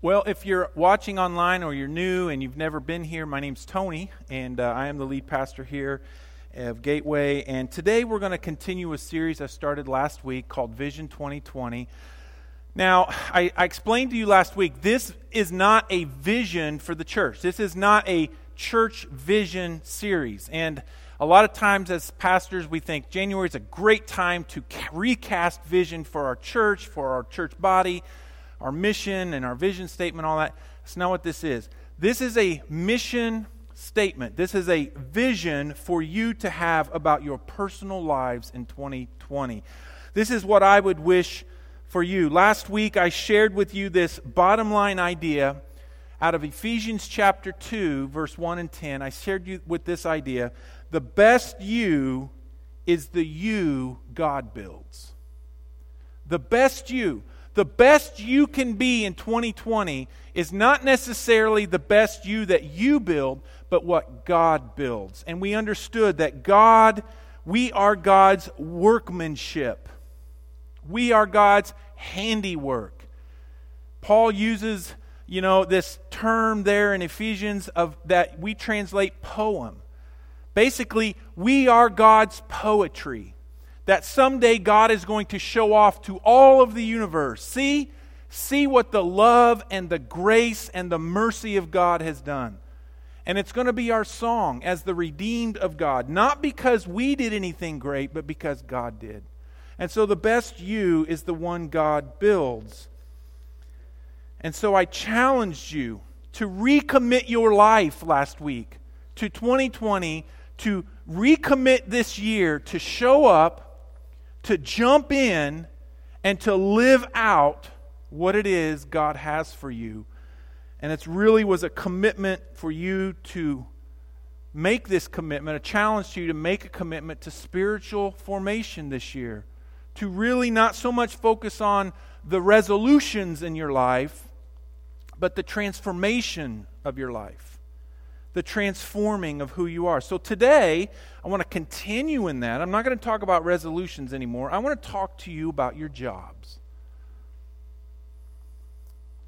Well, if you're watching online or you're new and you've never been here, my name's Tony, and uh, I am the lead pastor here of Gateway. And today we're going to continue a series I started last week called Vision 2020. Now, I, I explained to you last week this is not a vision for the church, this is not a church vision series. And a lot of times, as pastors, we think January is a great time to recast vision for our church, for our church body our mission and our vision statement, all that. That's not what this is. This is a mission statement. This is a vision for you to have about your personal lives in 2020. This is what I would wish for you. Last week, I shared with you this bottom line idea out of Ephesians chapter 2, verse 1 and 10. I shared you with this idea the best you is the you God builds. The best you the best you can be in 2020 is not necessarily the best you that you build, but what God builds. And we understood that God, we are God's workmanship, we are God's handiwork. Paul uses, you know, this term there in Ephesians of that we translate poem. Basically, we are God's poetry that someday God is going to show off to all of the universe. See? See what the love and the grace and the mercy of God has done. And it's going to be our song as the redeemed of God, not because we did anything great, but because God did. And so the best you is the one God builds. And so I challenged you to recommit your life last week to 2020, to recommit this year to show up to jump in and to live out what it is God has for you. And it really was a commitment for you to make this commitment, a challenge to you to make a commitment to spiritual formation this year. To really not so much focus on the resolutions in your life, but the transformation of your life the transforming of who you are. So today, I want to continue in that. I'm not going to talk about resolutions anymore. I want to talk to you about your jobs.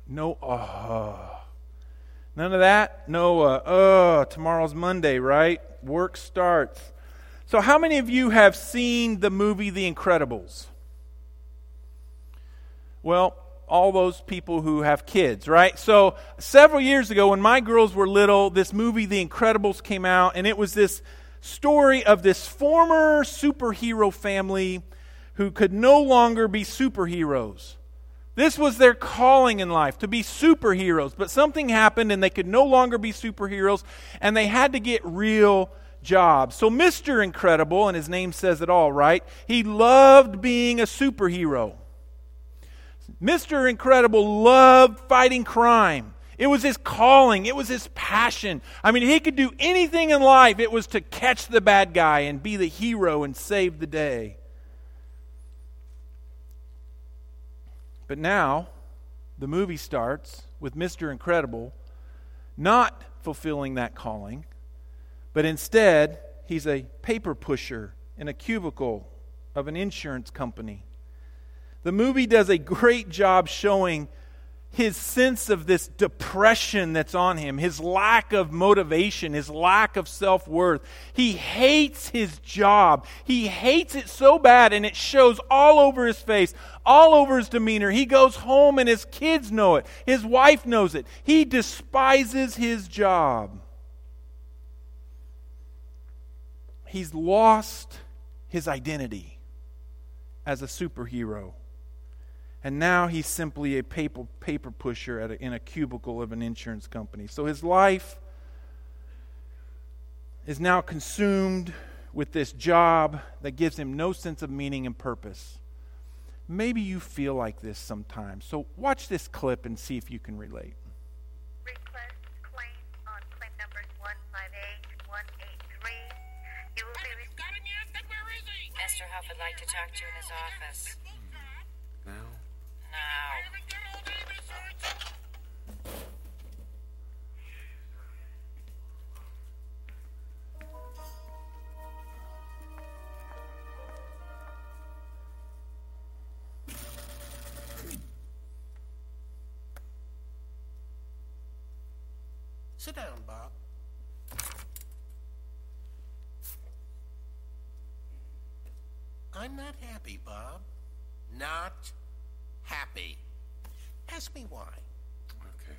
No, uh, none of that. No, uh, uh, tomorrow's Monday, right? Work starts. So, how many of you have seen the movie The Incredibles? Well, all those people who have kids, right? So, several years ago, when my girls were little, this movie, The Incredibles, came out, and it was this story of this former superhero family who could no longer be superheroes. This was their calling in life, to be superheroes. But something happened, and they could no longer be superheroes, and they had to get real jobs. So, Mr. Incredible, and his name says it all, right? He loved being a superhero. Mr. Incredible loved fighting crime. It was his calling, it was his passion. I mean, he could do anything in life, it was to catch the bad guy and be the hero and save the day. But now, the movie starts with Mr. Incredible not fulfilling that calling, but instead, he's a paper pusher in a cubicle of an insurance company. The movie does a great job showing his sense of this depression that's on him, his lack of motivation, his lack of self worth. He hates his job. He hates it so bad, and it shows all over his face, all over his demeanor. He goes home, and his kids know it, his wife knows it. He despises his job. He's lost his identity as a superhero. And now he's simply a paper, paper pusher a, in a cubicle of an insurance company. So his life is now consumed with this job that gives him no sense of meaning and purpose. Maybe you feel like this sometimes. So watch this clip and see if you can relate. Request claim on claim number 158183. You will be. Mr. Huph would like to talk to you in his office. Now? Sit down, Bob. I'm not happy, Bob. Not happy. Ask me why. Okay.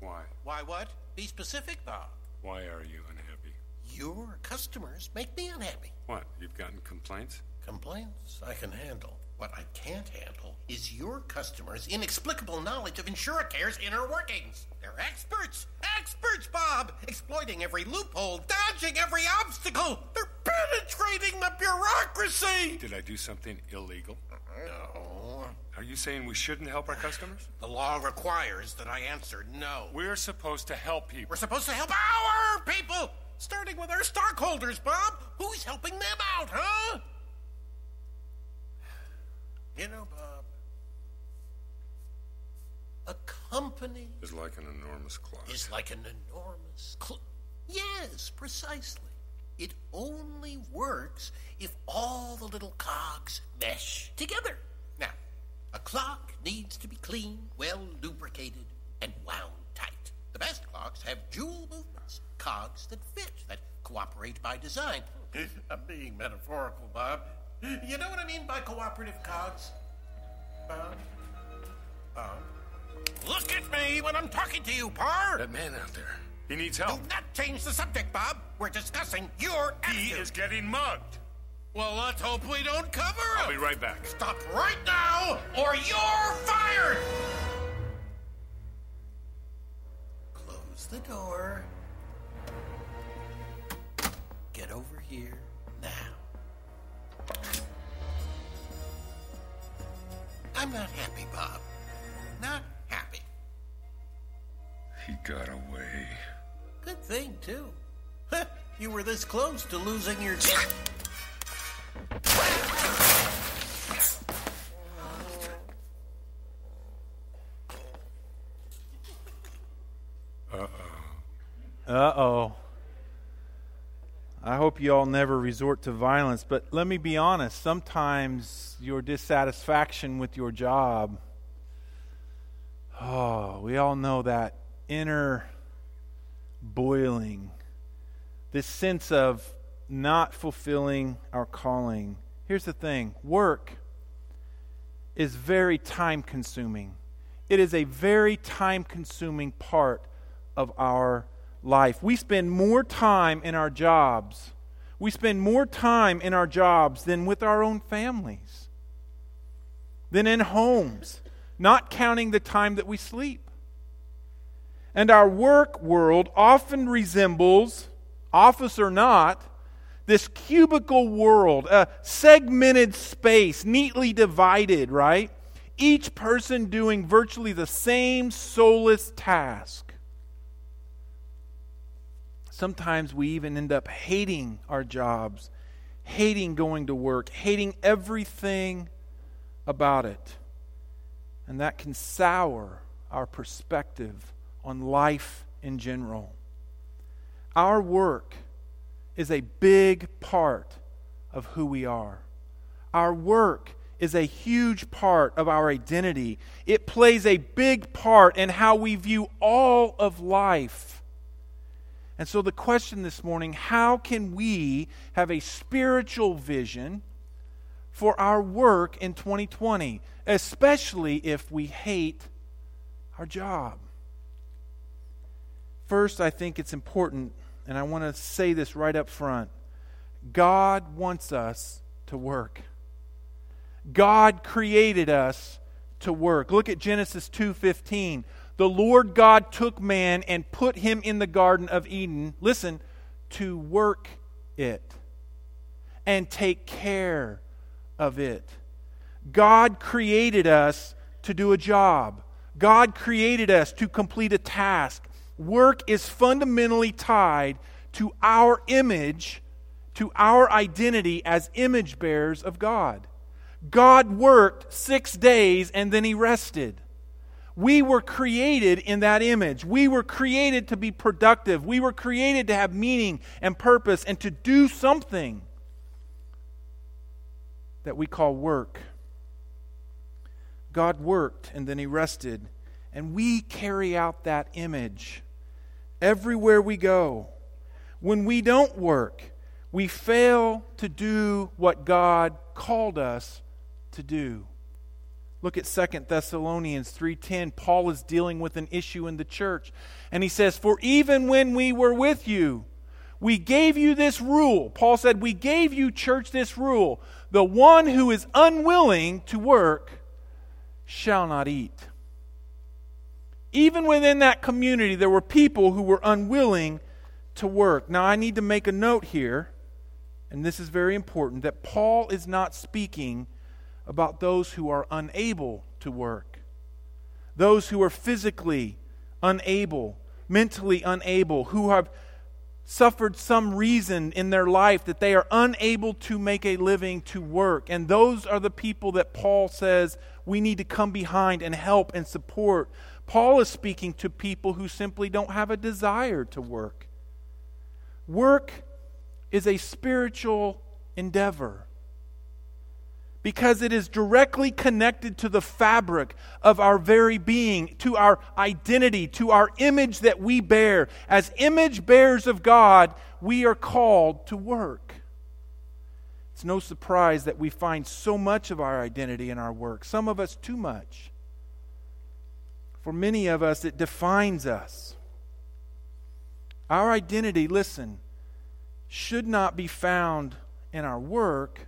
Why? Why what? Be specific, Bob. Why are you unhappy? Your customers make me unhappy. What? You've gotten complaints? Complaints I can handle. What I can't handle is your customers' inexplicable knowledge of Insuricare's inner workings. They're experts! Experts, Bob! Exploiting every loophole, dodging every obstacle! They're penetrating the bureaucracy! Did I do something illegal? Mm-hmm. No. Are you saying we shouldn't help our customers? The law requires that I answer no. We're supposed to help people. We're supposed to help our people! Starting with our stockholders, Bob! Who's helping them out, huh? You know, Bob, a company It's like an enormous clock. is like an enormous cl- Yes, precisely. It only works if all the little cogs mesh together. Now, a clock needs to be clean, well lubricated, and wound tight. The best clocks have jewel movements, cogs that fit, that cooperate by design. I'm being metaphorical, Bob. You know what I mean by cooperative cogs? Bob? Bob? Look at me when I'm talking to you, Parr! That man out there. He needs help. Do not change the subject, Bob. We're discussing your He is getting mugged. Well, let's hope we don't cover it. I'll be right back. Stop right now, or you're fired. Close the door. Get over here now. I'm not happy, Bob. Not happy. He got away. Good thing, too. You were this close to losing your. Job. Uh oh. I hope you all never resort to violence, but let me be honest. Sometimes your dissatisfaction with your job, oh, we all know that inner boiling, this sense of not fulfilling our calling. Here's the thing work is very time consuming. It is a very time consuming part of our life. We spend more time in our jobs. We spend more time in our jobs than with our own families, than in homes, not counting the time that we sleep. And our work world often resembles, office or not, this cubicle world, a segmented space, neatly divided, right? Each person doing virtually the same soulless task. Sometimes we even end up hating our jobs, hating going to work, hating everything about it. And that can sour our perspective on life in general. Our work is a big part of who we are. Our work is a huge part of our identity. It plays a big part in how we view all of life. And so, the question this morning how can we have a spiritual vision for our work in 2020, especially if we hate our job? First, I think it's important, and I want to say this right up front God wants us to work. God created us to work. Look at Genesis 2:15. The Lord God took man and put him in the garden of Eden, listen, to work it and take care of it. God created us to do a job. God created us to complete a task. Work is fundamentally tied to our image, to our identity as image bearers of God. God worked six days and then he rested. We were created in that image. We were created to be productive. We were created to have meaning and purpose and to do something that we call work. God worked and then he rested. And we carry out that image everywhere we go. When we don't work, we fail to do what God called us to do. Look at 2 Thessalonians 3:10. Paul is dealing with an issue in the church, and he says, "For even when we were with you, we gave you this rule." Paul said, "We gave you church this rule: the one who is unwilling to work shall not eat." Even within that community, there were people who were unwilling to work. Now, I need to make a note here, and this is very important, that Paul is not speaking about those who are unable to work, those who are physically unable, mentally unable, who have suffered some reason in their life that they are unable to make a living to work. And those are the people that Paul says we need to come behind and help and support. Paul is speaking to people who simply don't have a desire to work. Work is a spiritual endeavor because it is directly connected to the fabric of our very being, to our identity, to our image that we bear. As image bearers of God, we are called to work. It's no surprise that we find so much of our identity in our work, some of us too much. For many of us, it defines us. Our identity, listen, should not be found in our work,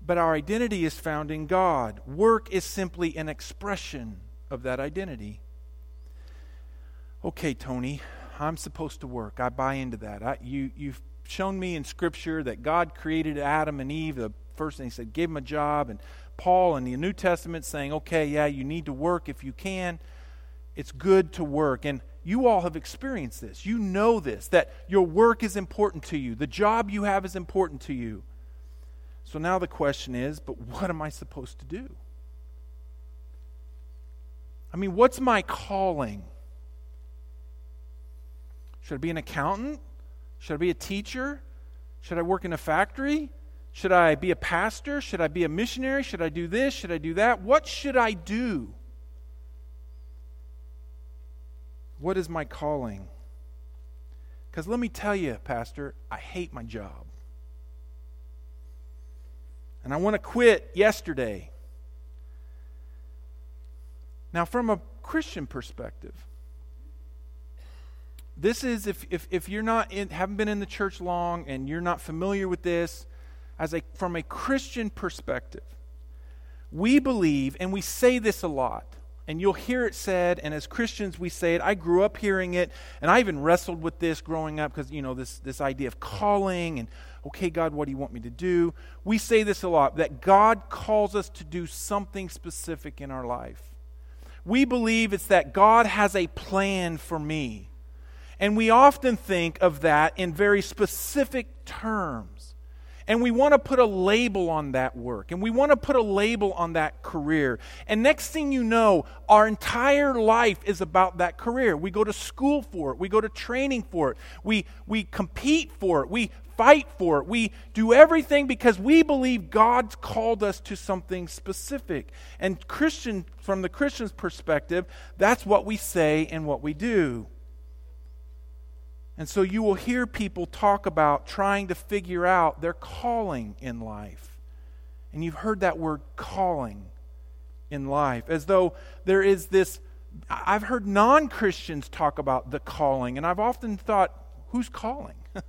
but our identity is found in God. Work is simply an expression of that identity. Okay, Tony, I'm supposed to work. I buy into that. I, you, you've shown me in Scripture that God created Adam and Eve. The first thing He said, give them a job. And Paul in the New Testament saying, okay, yeah, you need to work if you can. It's good to work. And you all have experienced this. You know this, that your work is important to you, the job you have is important to you. So now the question is, but what am I supposed to do? I mean, what's my calling? Should I be an accountant? Should I be a teacher? Should I work in a factory? Should I be a pastor? Should I be a missionary? Should I do this? Should I do that? What should I do? What is my calling? Because let me tell you, Pastor, I hate my job. And I want to quit yesterday. Now, from a Christian perspective, this is if, if, if you're not in, haven't been in the church long and you're not familiar with this, as a from a Christian perspective, we believe, and we say this a lot, and you'll hear it said, and as Christians we say it. I grew up hearing it, and I even wrestled with this growing up because you know this this idea of calling and okay, God, what do you want me to do? We say this a lot that God calls us to do something specific in our life. We believe it's that God has a plan for me. And we often think of that in very specific terms. And we want to put a label on that work. And we want to put a label on that career. And next thing you know, our entire life is about that career. We go to school for it. We go to training for it. We, we compete for it. We fight for it. We do everything because we believe God's called us to something specific. And Christian, from the Christian's perspective, that's what we say and what we do. And so you will hear people talk about trying to figure out their calling in life. And you've heard that word calling in life, as though there is this. I've heard non Christians talk about the calling, and I've often thought, who's calling?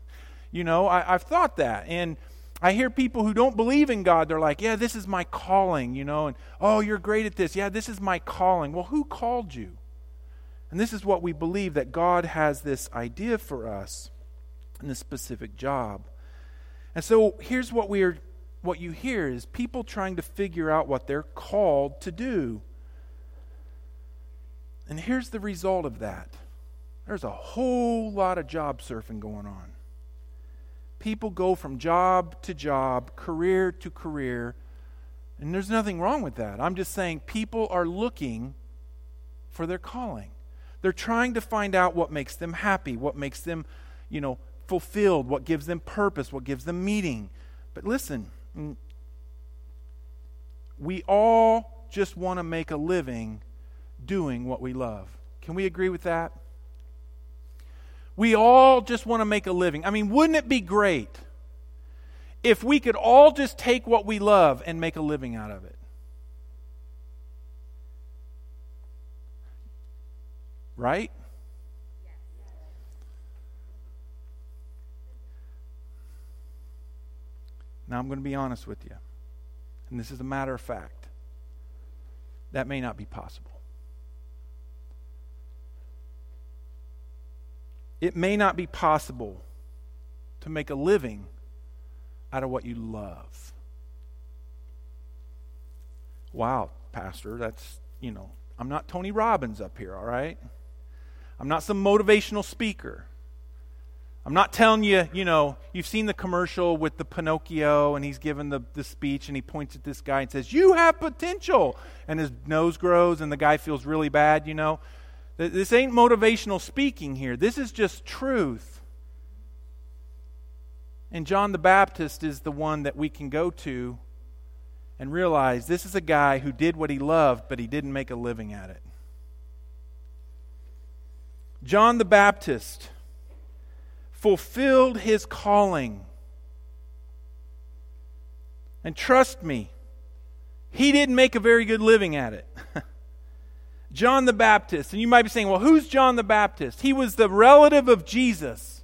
you know, I, I've thought that. And I hear people who don't believe in God, they're like, yeah, this is my calling, you know, and oh, you're great at this. Yeah, this is my calling. Well, who called you? And this is what we believe that God has this idea for us in this specific job. And so here's what we are what you hear is people trying to figure out what they're called to do. And here's the result of that. There's a whole lot of job surfing going on. People go from job to job, career to career, and there's nothing wrong with that. I'm just saying people are looking for their calling. They're trying to find out what makes them happy, what makes them, you know, fulfilled, what gives them purpose, what gives them meaning. But listen, mm, we all just want to make a living doing what we love. Can we agree with that? We all just want to make a living. I mean, wouldn't it be great if we could all just take what we love and make a living out of it? Right? Now, I'm going to be honest with you, and this is a matter of fact. That may not be possible. It may not be possible to make a living out of what you love. Wow, Pastor, that's, you know, I'm not Tony Robbins up here, all right? I'm not some motivational speaker. I'm not telling you, you know, you've seen the commercial with the Pinocchio and he's given the, the speech and he points at this guy and says, You have potential. And his nose grows and the guy feels really bad, you know. This ain't motivational speaking here. This is just truth. And John the Baptist is the one that we can go to and realize this is a guy who did what he loved, but he didn't make a living at it. John the Baptist fulfilled his calling. And trust me, he didn't make a very good living at it. John the Baptist. And you might be saying, well, who's John the Baptist? He was the relative of Jesus.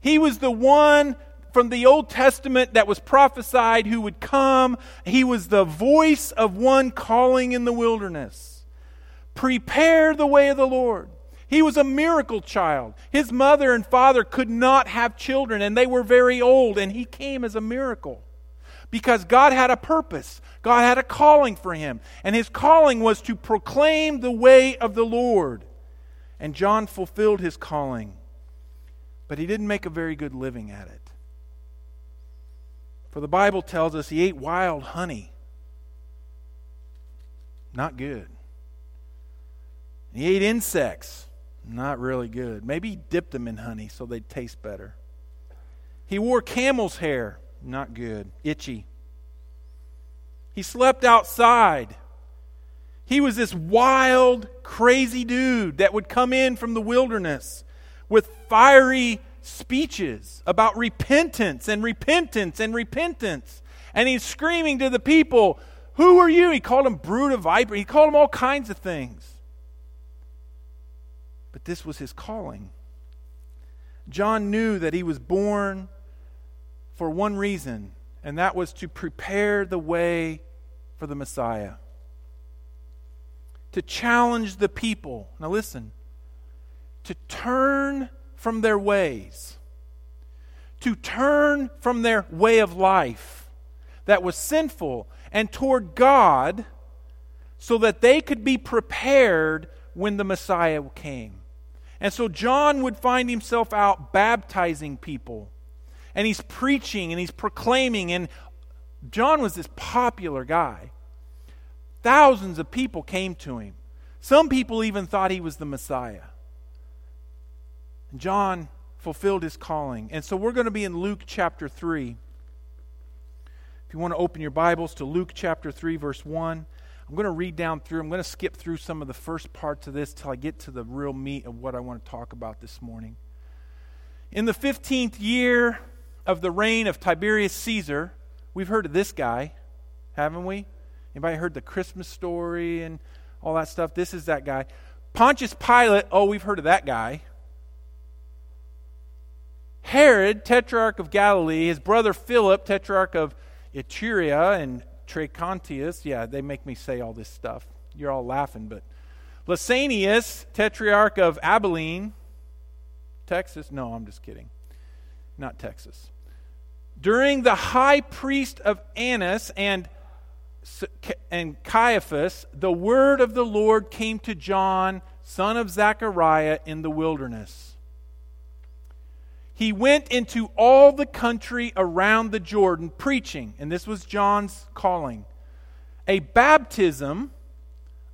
He was the one from the Old Testament that was prophesied who would come. He was the voice of one calling in the wilderness. Prepare the way of the Lord. He was a miracle child. His mother and father could not have children, and they were very old, and he came as a miracle because God had a purpose. God had a calling for him, and his calling was to proclaim the way of the Lord. And John fulfilled his calling, but he didn't make a very good living at it. For the Bible tells us he ate wild honey. Not good. He ate insects. Not really good. Maybe he dipped them in honey so they'd taste better. He wore camel's hair. Not good. Itchy. He slept outside. He was this wild, crazy dude that would come in from the wilderness with fiery speeches about repentance and repentance and repentance. And he's screaming to the people, Who are you? He called them brood of viper. He called them all kinds of things. But this was his calling. John knew that he was born for one reason, and that was to prepare the way for the Messiah. To challenge the people. Now listen. To turn from their ways. To turn from their way of life that was sinful and toward God so that they could be prepared when the Messiah came. And so John would find himself out baptizing people. And he's preaching and he's proclaiming. And John was this popular guy. Thousands of people came to him. Some people even thought he was the Messiah. And John fulfilled his calling. And so we're going to be in Luke chapter 3. If you want to open your Bibles to Luke chapter 3, verse 1. I'm going to read down through, I'm going to skip through some of the first parts of this till I get to the real meat of what I want to talk about this morning. In the 15th year of the reign of Tiberius Caesar, we've heard of this guy, haven't we? Anybody heard the Christmas story and all that stuff? This is that guy. Pontius Pilate, oh, we've heard of that guy. Herod, tetrarch of Galilee, his brother Philip, tetrarch of Iturea and Trachonitis. Yeah, they make me say all this stuff. You're all laughing, but Lysanias, tetrarch of Abilene, Texas. No, I'm just kidding. Not Texas. During the high priest of Annas and and Caiaphas, the word of the Lord came to John, son of Zechariah, in the wilderness he went into all the country around the Jordan preaching, and this was John's calling a baptism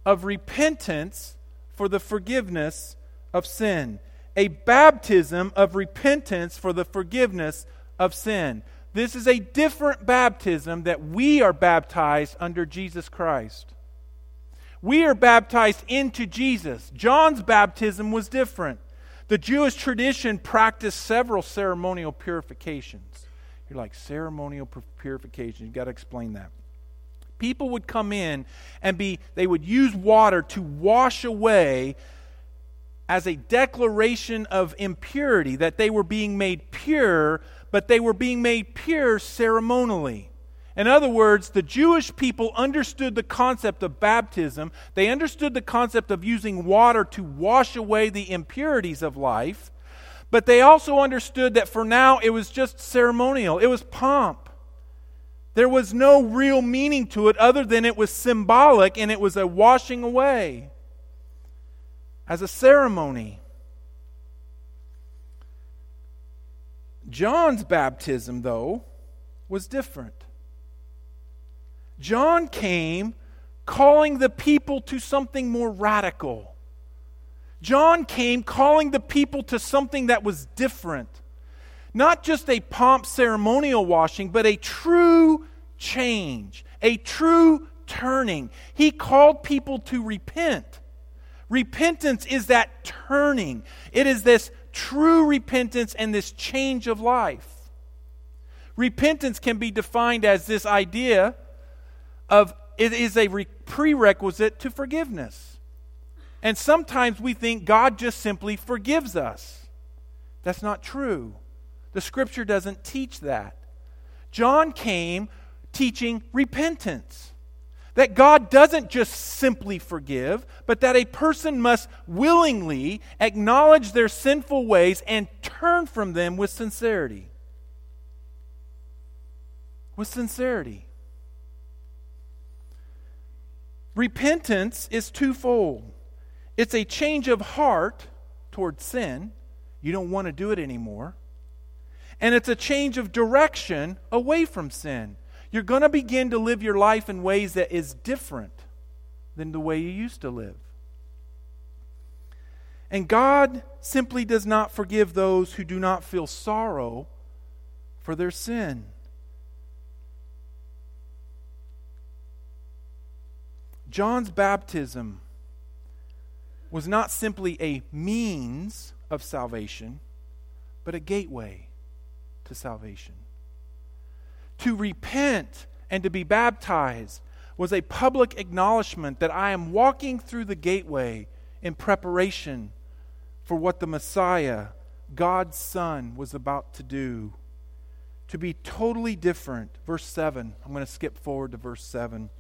of repentance for the forgiveness of sin. A baptism of repentance for the forgiveness of sin. This is a different baptism that we are baptized under Jesus Christ. We are baptized into Jesus. John's baptism was different. The Jewish tradition practiced several ceremonial purifications. You're like, ceremonial purification. You've got to explain that. People would come in and be, they would use water to wash away as a declaration of impurity, that they were being made pure, but they were being made pure ceremonially. In other words, the Jewish people understood the concept of baptism. They understood the concept of using water to wash away the impurities of life. But they also understood that for now it was just ceremonial, it was pomp. There was no real meaning to it other than it was symbolic and it was a washing away as a ceremony. John's baptism, though, was different. John came calling the people to something more radical. John came calling the people to something that was different. Not just a pomp ceremonial washing, but a true change, a true turning. He called people to repent. Repentance is that turning, it is this true repentance and this change of life. Repentance can be defined as this idea of it is a re- prerequisite to forgiveness. And sometimes we think God just simply forgives us. That's not true. The scripture doesn't teach that. John came teaching repentance. That God doesn't just simply forgive, but that a person must willingly acknowledge their sinful ways and turn from them with sincerity. With sincerity. Repentance is twofold it's a change of heart towards sin, you don't want to do it anymore, and it's a change of direction away from sin. You're going to begin to live your life in ways that is different than the way you used to live. And God simply does not forgive those who do not feel sorrow for their sin. John's baptism was not simply a means of salvation, but a gateway to salvation. To repent and to be baptized was a public acknowledgement that I am walking through the gateway in preparation for what the Messiah, God's Son, was about to do. To be totally different. Verse 7. I'm going to skip forward to verse 7.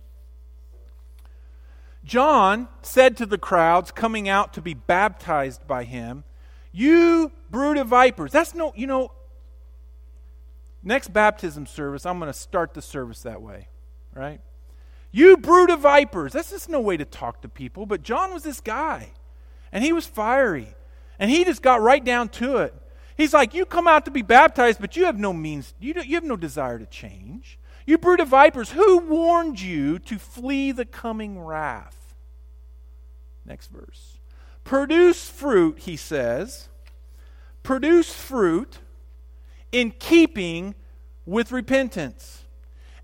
John said to the crowds coming out to be baptized by him, You brood of vipers. That's no, you know, next baptism service, I'm going to start the service that way, right? You brood of vipers. That's just no way to talk to people. But John was this guy, and he was fiery, and he just got right down to it. He's like, You come out to be baptized, but you have no means, you, you have no desire to change. You brood of vipers, who warned you to flee the coming wrath? Next verse. Produce fruit, he says. Produce fruit in keeping with repentance.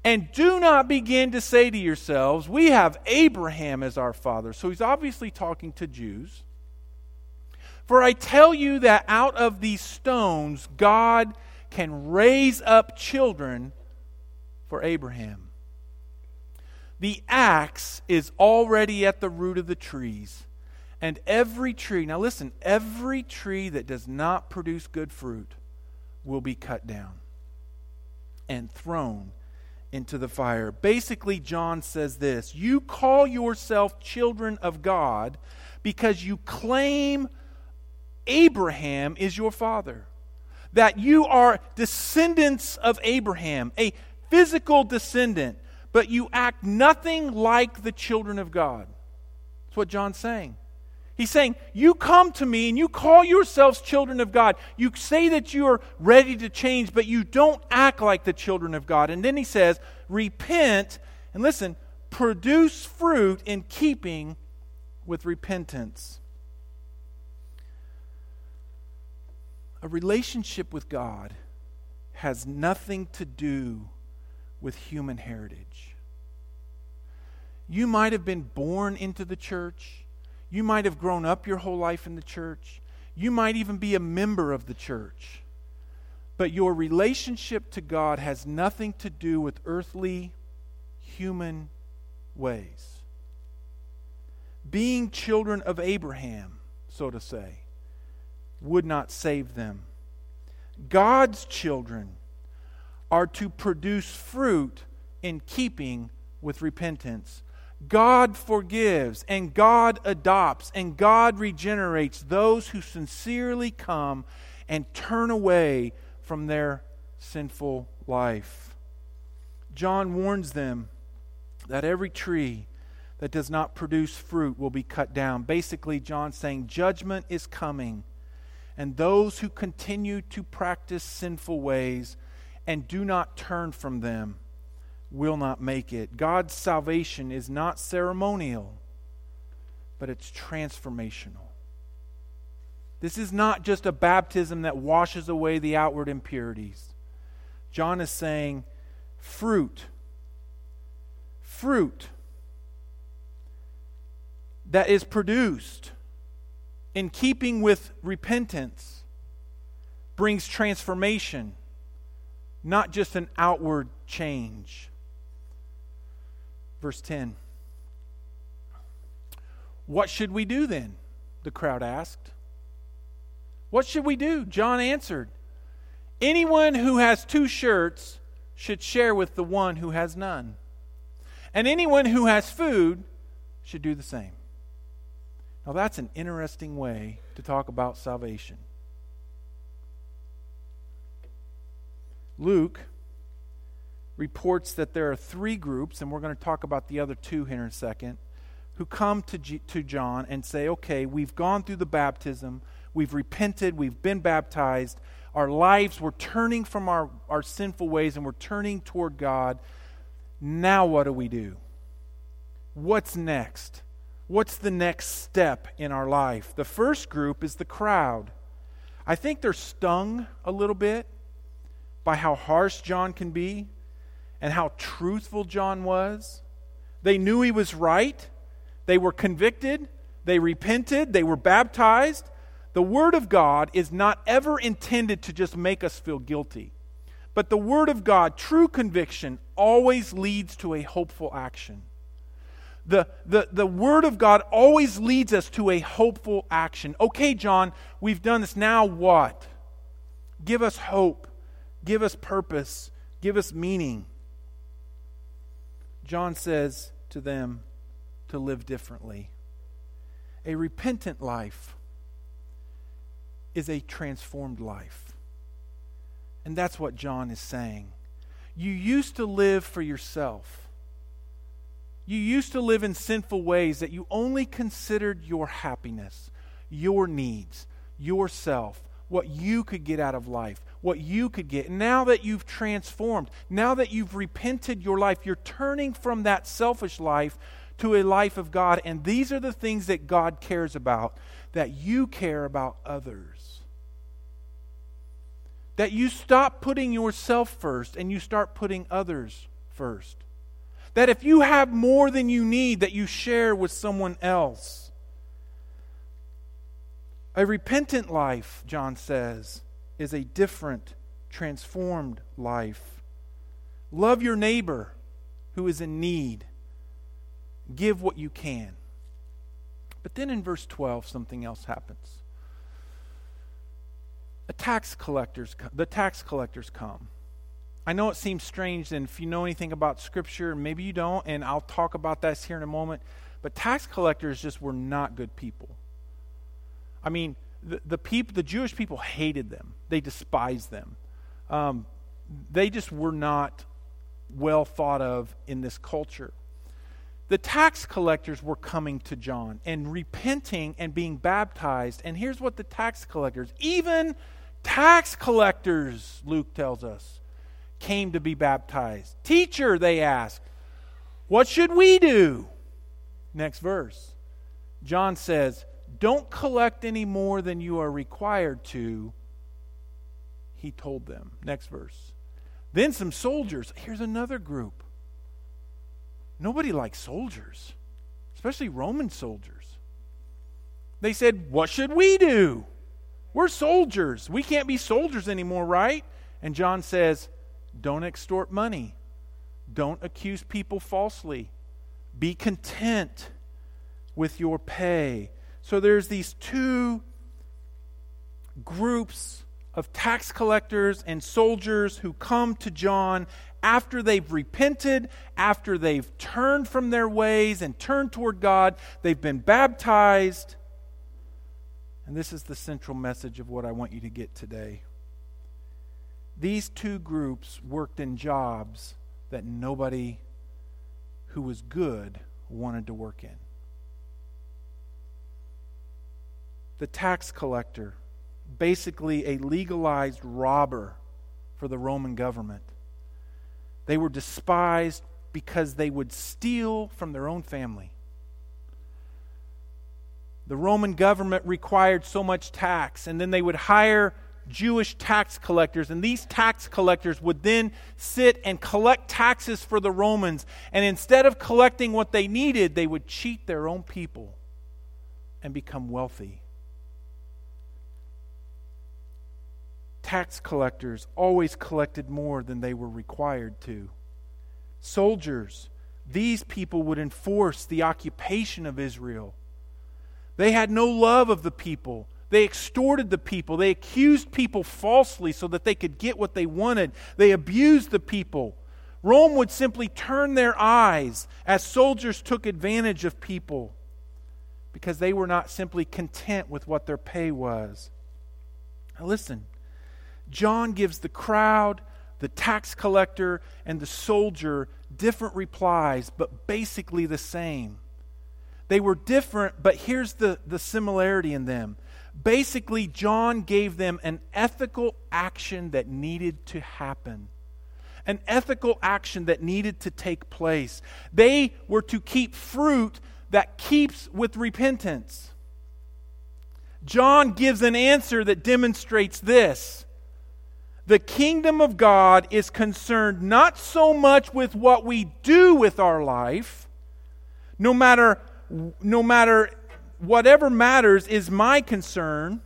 And do not begin to say to yourselves, We have Abraham as our father. So he's obviously talking to Jews. For I tell you that out of these stones, God can raise up children for Abraham. The axe is already at the root of the trees. And every tree, now listen, every tree that does not produce good fruit will be cut down and thrown into the fire. Basically, John says this You call yourself children of God because you claim Abraham is your father. That you are descendants of Abraham, a physical descendant, but you act nothing like the children of God. That's what John's saying. He's saying, You come to me and you call yourselves children of God. You say that you are ready to change, but you don't act like the children of God. And then he says, Repent, and listen, produce fruit in keeping with repentance. A relationship with God has nothing to do with human heritage. You might have been born into the church. You might have grown up your whole life in the church. You might even be a member of the church. But your relationship to God has nothing to do with earthly, human ways. Being children of Abraham, so to say, would not save them. God's children are to produce fruit in keeping with repentance. God forgives and God adopts and God regenerates those who sincerely come and turn away from their sinful life. John warns them that every tree that does not produce fruit will be cut down. Basically, John's saying judgment is coming, and those who continue to practice sinful ways and do not turn from them will not make it. God's salvation is not ceremonial, but it's transformational. This is not just a baptism that washes away the outward impurities. John is saying, fruit, fruit that is produced in keeping with repentance brings transformation, not just an outward change. Verse 10. What should we do then? The crowd asked. What should we do? John answered Anyone who has two shirts should share with the one who has none. And anyone who has food should do the same. Now, that's an interesting way to talk about salvation. Luke reports that there are three groups, and we're going to talk about the other two here in a second, who come to, G- to John and say, okay, we've gone through the baptism, we've repented, we've been baptized, our lives, we're turning from our, our sinful ways and we're turning toward God. Now, what do we do? What's next? What's the next step in our life? The first group is the crowd. I think they're stung a little bit by how harsh John can be and how truthful John was. They knew he was right. They were convicted. They repented. They were baptized. The Word of God is not ever intended to just make us feel guilty. But the Word of God, true conviction, always leads to a hopeful action. The, the, the Word of God always leads us to a hopeful action. Okay, John, we've done this. Now what? Give us hope. Give us purpose. Give us meaning. John says to them to live differently. A repentant life is a transformed life. And that's what John is saying. You used to live for yourself. You used to live in sinful ways that you only considered your happiness, your needs, yourself, what you could get out of life, what you could get. Now that you've transformed, now that you've repented your life, you're turning from that selfish life to a life of God. And these are the things that God cares about, that you care about others. That you stop putting yourself first and you start putting others first. That if you have more than you need, that you share with someone else a repentant life, John says, is a different, transformed life. Love your neighbor who is in need. Give what you can. But then in verse 12, something else happens. A tax collectors, the tax collectors come. I know it seems strange, and if you know anything about Scripture, maybe you don't, and I'll talk about this here in a moment. But tax collectors just were not good people. I mean, the, the people, the Jewish people hated them. They despised them. Um, they just were not well thought of in this culture. The tax collectors were coming to John and repenting and being baptized. And here's what the tax collectors, even tax collectors, Luke tells us, came to be baptized. Teacher, they asked, what should we do? Next verse. John says, don't collect any more than you are required to, he told them. Next verse. Then some soldiers. Here's another group. Nobody likes soldiers, especially Roman soldiers. They said, What should we do? We're soldiers. We can't be soldiers anymore, right? And John says, Don't extort money. Don't accuse people falsely. Be content with your pay. So there's these two groups of tax collectors and soldiers who come to John after they've repented, after they've turned from their ways and turned toward God, they've been baptized. And this is the central message of what I want you to get today. These two groups worked in jobs that nobody who was good wanted to work in. The tax collector, basically a legalized robber for the Roman government. They were despised because they would steal from their own family. The Roman government required so much tax, and then they would hire Jewish tax collectors, and these tax collectors would then sit and collect taxes for the Romans. And instead of collecting what they needed, they would cheat their own people and become wealthy. Tax collectors always collected more than they were required to. Soldiers, these people would enforce the occupation of Israel. They had no love of the people. They extorted the people. They accused people falsely so that they could get what they wanted. They abused the people. Rome would simply turn their eyes as soldiers took advantage of people because they were not simply content with what their pay was. Now, listen, John gives the crowd, the tax collector, and the soldier different replies, but basically the same. They were different, but here's the, the similarity in them. Basically, John gave them an ethical action that needed to happen, an ethical action that needed to take place. They were to keep fruit that keeps with repentance. John gives an answer that demonstrates this. The kingdom of God is concerned not so much with what we do with our life, no matter no matter whatever matters is my concern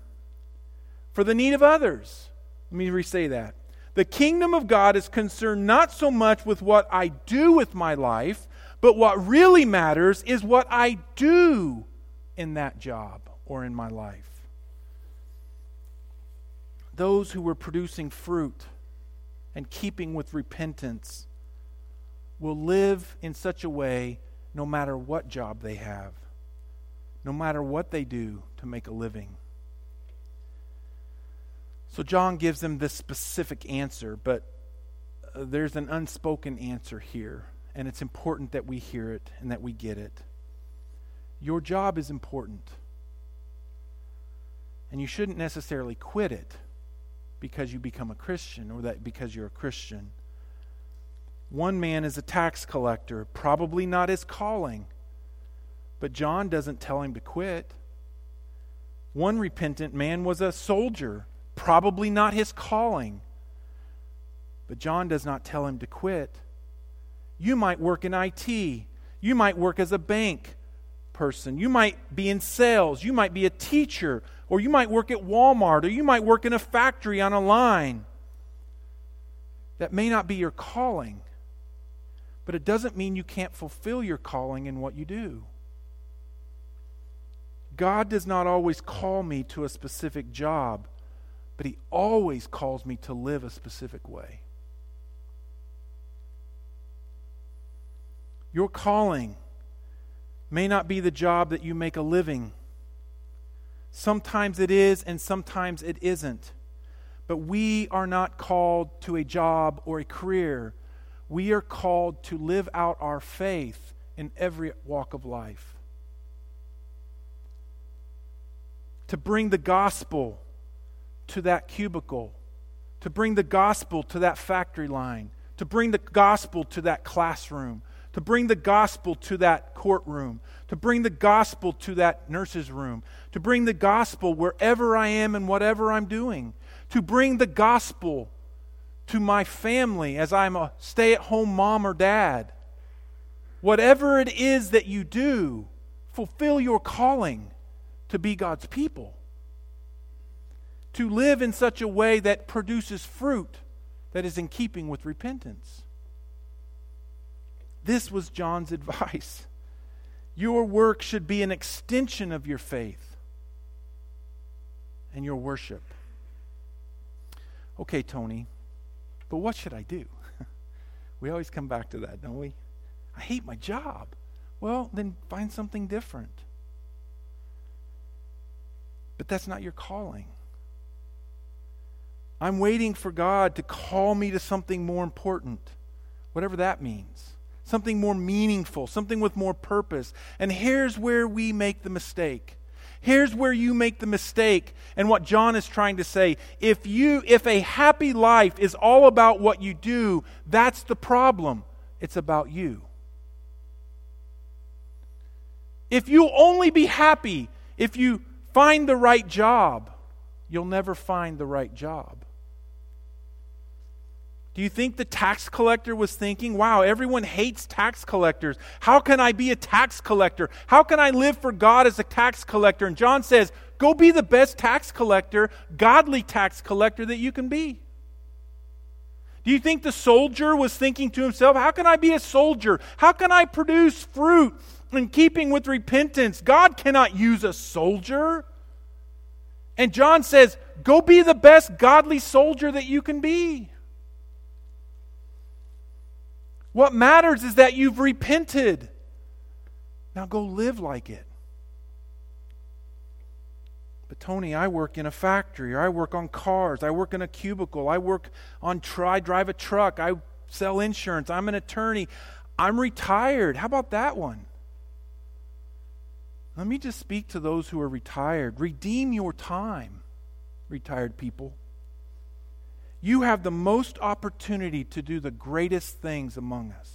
for the need of others. Let me re-say that. The kingdom of God is concerned not so much with what I do with my life, but what really matters is what I do in that job or in my life. Those who were producing fruit and keeping with repentance will live in such a way no matter what job they have, no matter what they do to make a living. So John gives them this specific answer, but uh, there's an unspoken answer here, and it's important that we hear it and that we get it. Your job is important, and you shouldn't necessarily quit it because you become a Christian or that because you're a Christian. One man is a tax collector, probably not his calling. But John doesn't tell him to quit. One repentant man was a soldier, probably not his calling. But John does not tell him to quit. You might work in IT. You might work as a bank person. You might be in sales. You might be a teacher. Or you might work at Walmart. Or you might work in a factory on a line. That may not be your calling. But it doesn't mean you can't fulfill your calling in what you do. God does not always call me to a specific job, but He always calls me to live a specific way. Your calling may not be the job that you make a living. Sometimes it is, and sometimes it isn't. But we are not called to a job or a career we are called to live out our faith in every walk of life. To bring the gospel to that cubicle, to bring the gospel to that factory line, to bring the gospel to that classroom, to bring the gospel to that courtroom, to bring the gospel to that nurse's room, to bring the gospel wherever I am and whatever I'm doing, to bring the gospel to my family as I'm a stay at home mom or dad. Whatever it is that you do, fulfill your calling to be God's people. to live in such a way that produces fruit that is in keeping with repentance. This was John's advice. Your work should be an extension of your faith and your worship. Okay, Tony, but what should I do? we always come back to that, don't we? I hate my job. Well, then find something different. But that's not your calling. I'm waiting for God to call me to something more important, whatever that means something more meaningful, something with more purpose. And here's where we make the mistake. Here's where you make the mistake and what John is trying to say. If you if a happy life is all about what you do, that's the problem. It's about you. If you'll only be happy if you find the right job, you'll never find the right job. Do you think the tax collector was thinking, wow, everyone hates tax collectors. How can I be a tax collector? How can I live for God as a tax collector? And John says, go be the best tax collector, godly tax collector that you can be. Do you think the soldier was thinking to himself, how can I be a soldier? How can I produce fruit in keeping with repentance? God cannot use a soldier. And John says, go be the best godly soldier that you can be. What matters is that you've repented. Now go live like it. But Tony, I work in a factory, or I work on cars, I work in a cubicle, I work on try drive a truck, I sell insurance, I'm an attorney, I'm retired. How about that one? Let me just speak to those who are retired. Redeem your time, retired people you have the most opportunity to do the greatest things among us.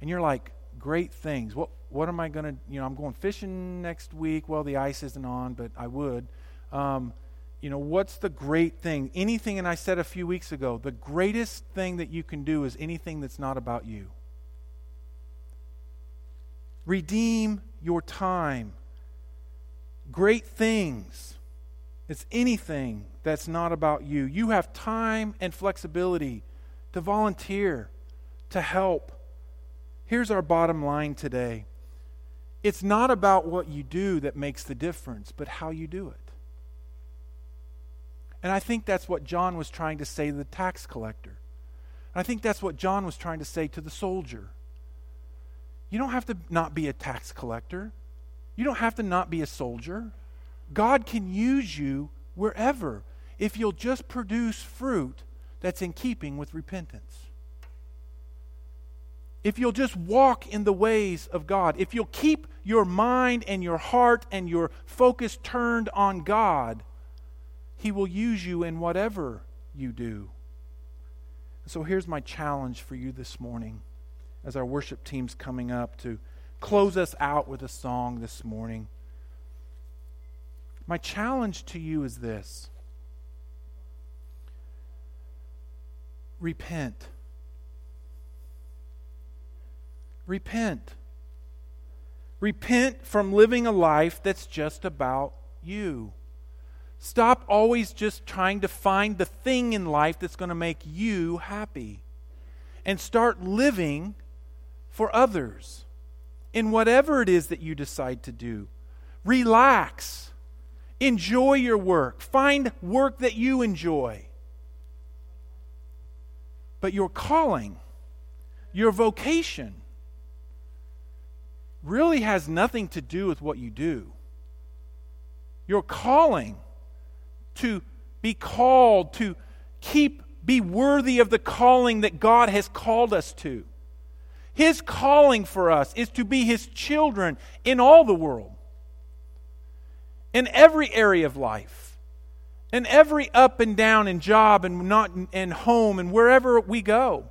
And you're like, great things. What, what am I going to, you know, I'm going fishing next week. Well, the ice isn't on, but I would. Um, you know, what's the great thing? Anything, and I said a few weeks ago, the greatest thing that you can do is anything that's not about you. Redeem your time. Great things. It's anything that's not about you. You have time and flexibility to volunteer, to help. Here's our bottom line today it's not about what you do that makes the difference, but how you do it. And I think that's what John was trying to say to the tax collector. I think that's what John was trying to say to the soldier. You don't have to not be a tax collector. You don't have to not be a soldier. God can use you wherever if you'll just produce fruit that's in keeping with repentance. If you'll just walk in the ways of God, if you'll keep your mind and your heart and your focus turned on God, He will use you in whatever you do. So here's my challenge for you this morning as our worship team's coming up to close us out with a song this morning. My challenge to you is this repent. Repent. Repent from living a life that's just about you. Stop always just trying to find the thing in life that's going to make you happy. And start living for others in whatever it is that you decide to do. Relax. Enjoy your work. Find work that you enjoy. But your calling, your vocation, really has nothing to do with what you do. Your calling to be called, to keep, be worthy of the calling that God has called us to. His calling for us is to be His children in all the world in every area of life, in every up and down and job and not and home and wherever we go.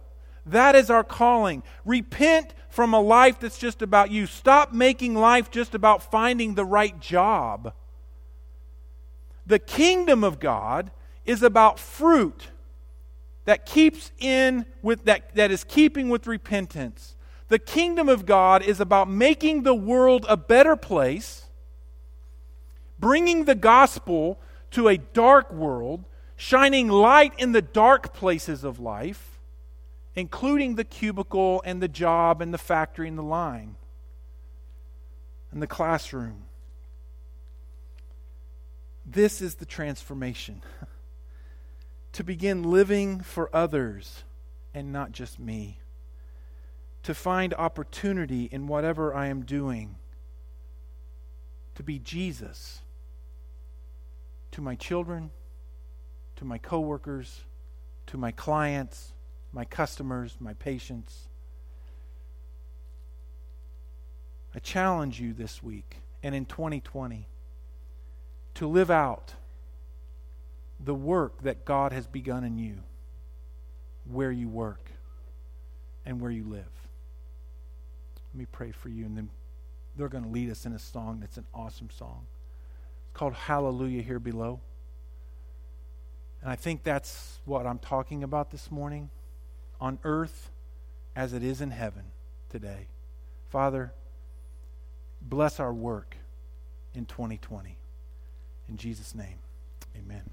That is our calling. Repent from a life that's just about you. Stop making life just about finding the right job. The kingdom of God is about fruit that keeps in with that, that is keeping with repentance. The kingdom of God is about making the world a better place bringing the gospel to a dark world, shining light in the dark places of life, including the cubicle and the job and the factory and the line and the classroom. This is the transformation. to begin living for others and not just me. To find opportunity in whatever I am doing. To be Jesus to my children, to my coworkers, to my clients, my customers, my patients. I challenge you this week and in 2020 to live out the work that God has begun in you, where you work and where you live. Let me pray for you, and then they're going to lead us in a song that's an awesome song. Called Hallelujah here below. And I think that's what I'm talking about this morning on earth as it is in heaven today. Father, bless our work in 2020. In Jesus' name, amen.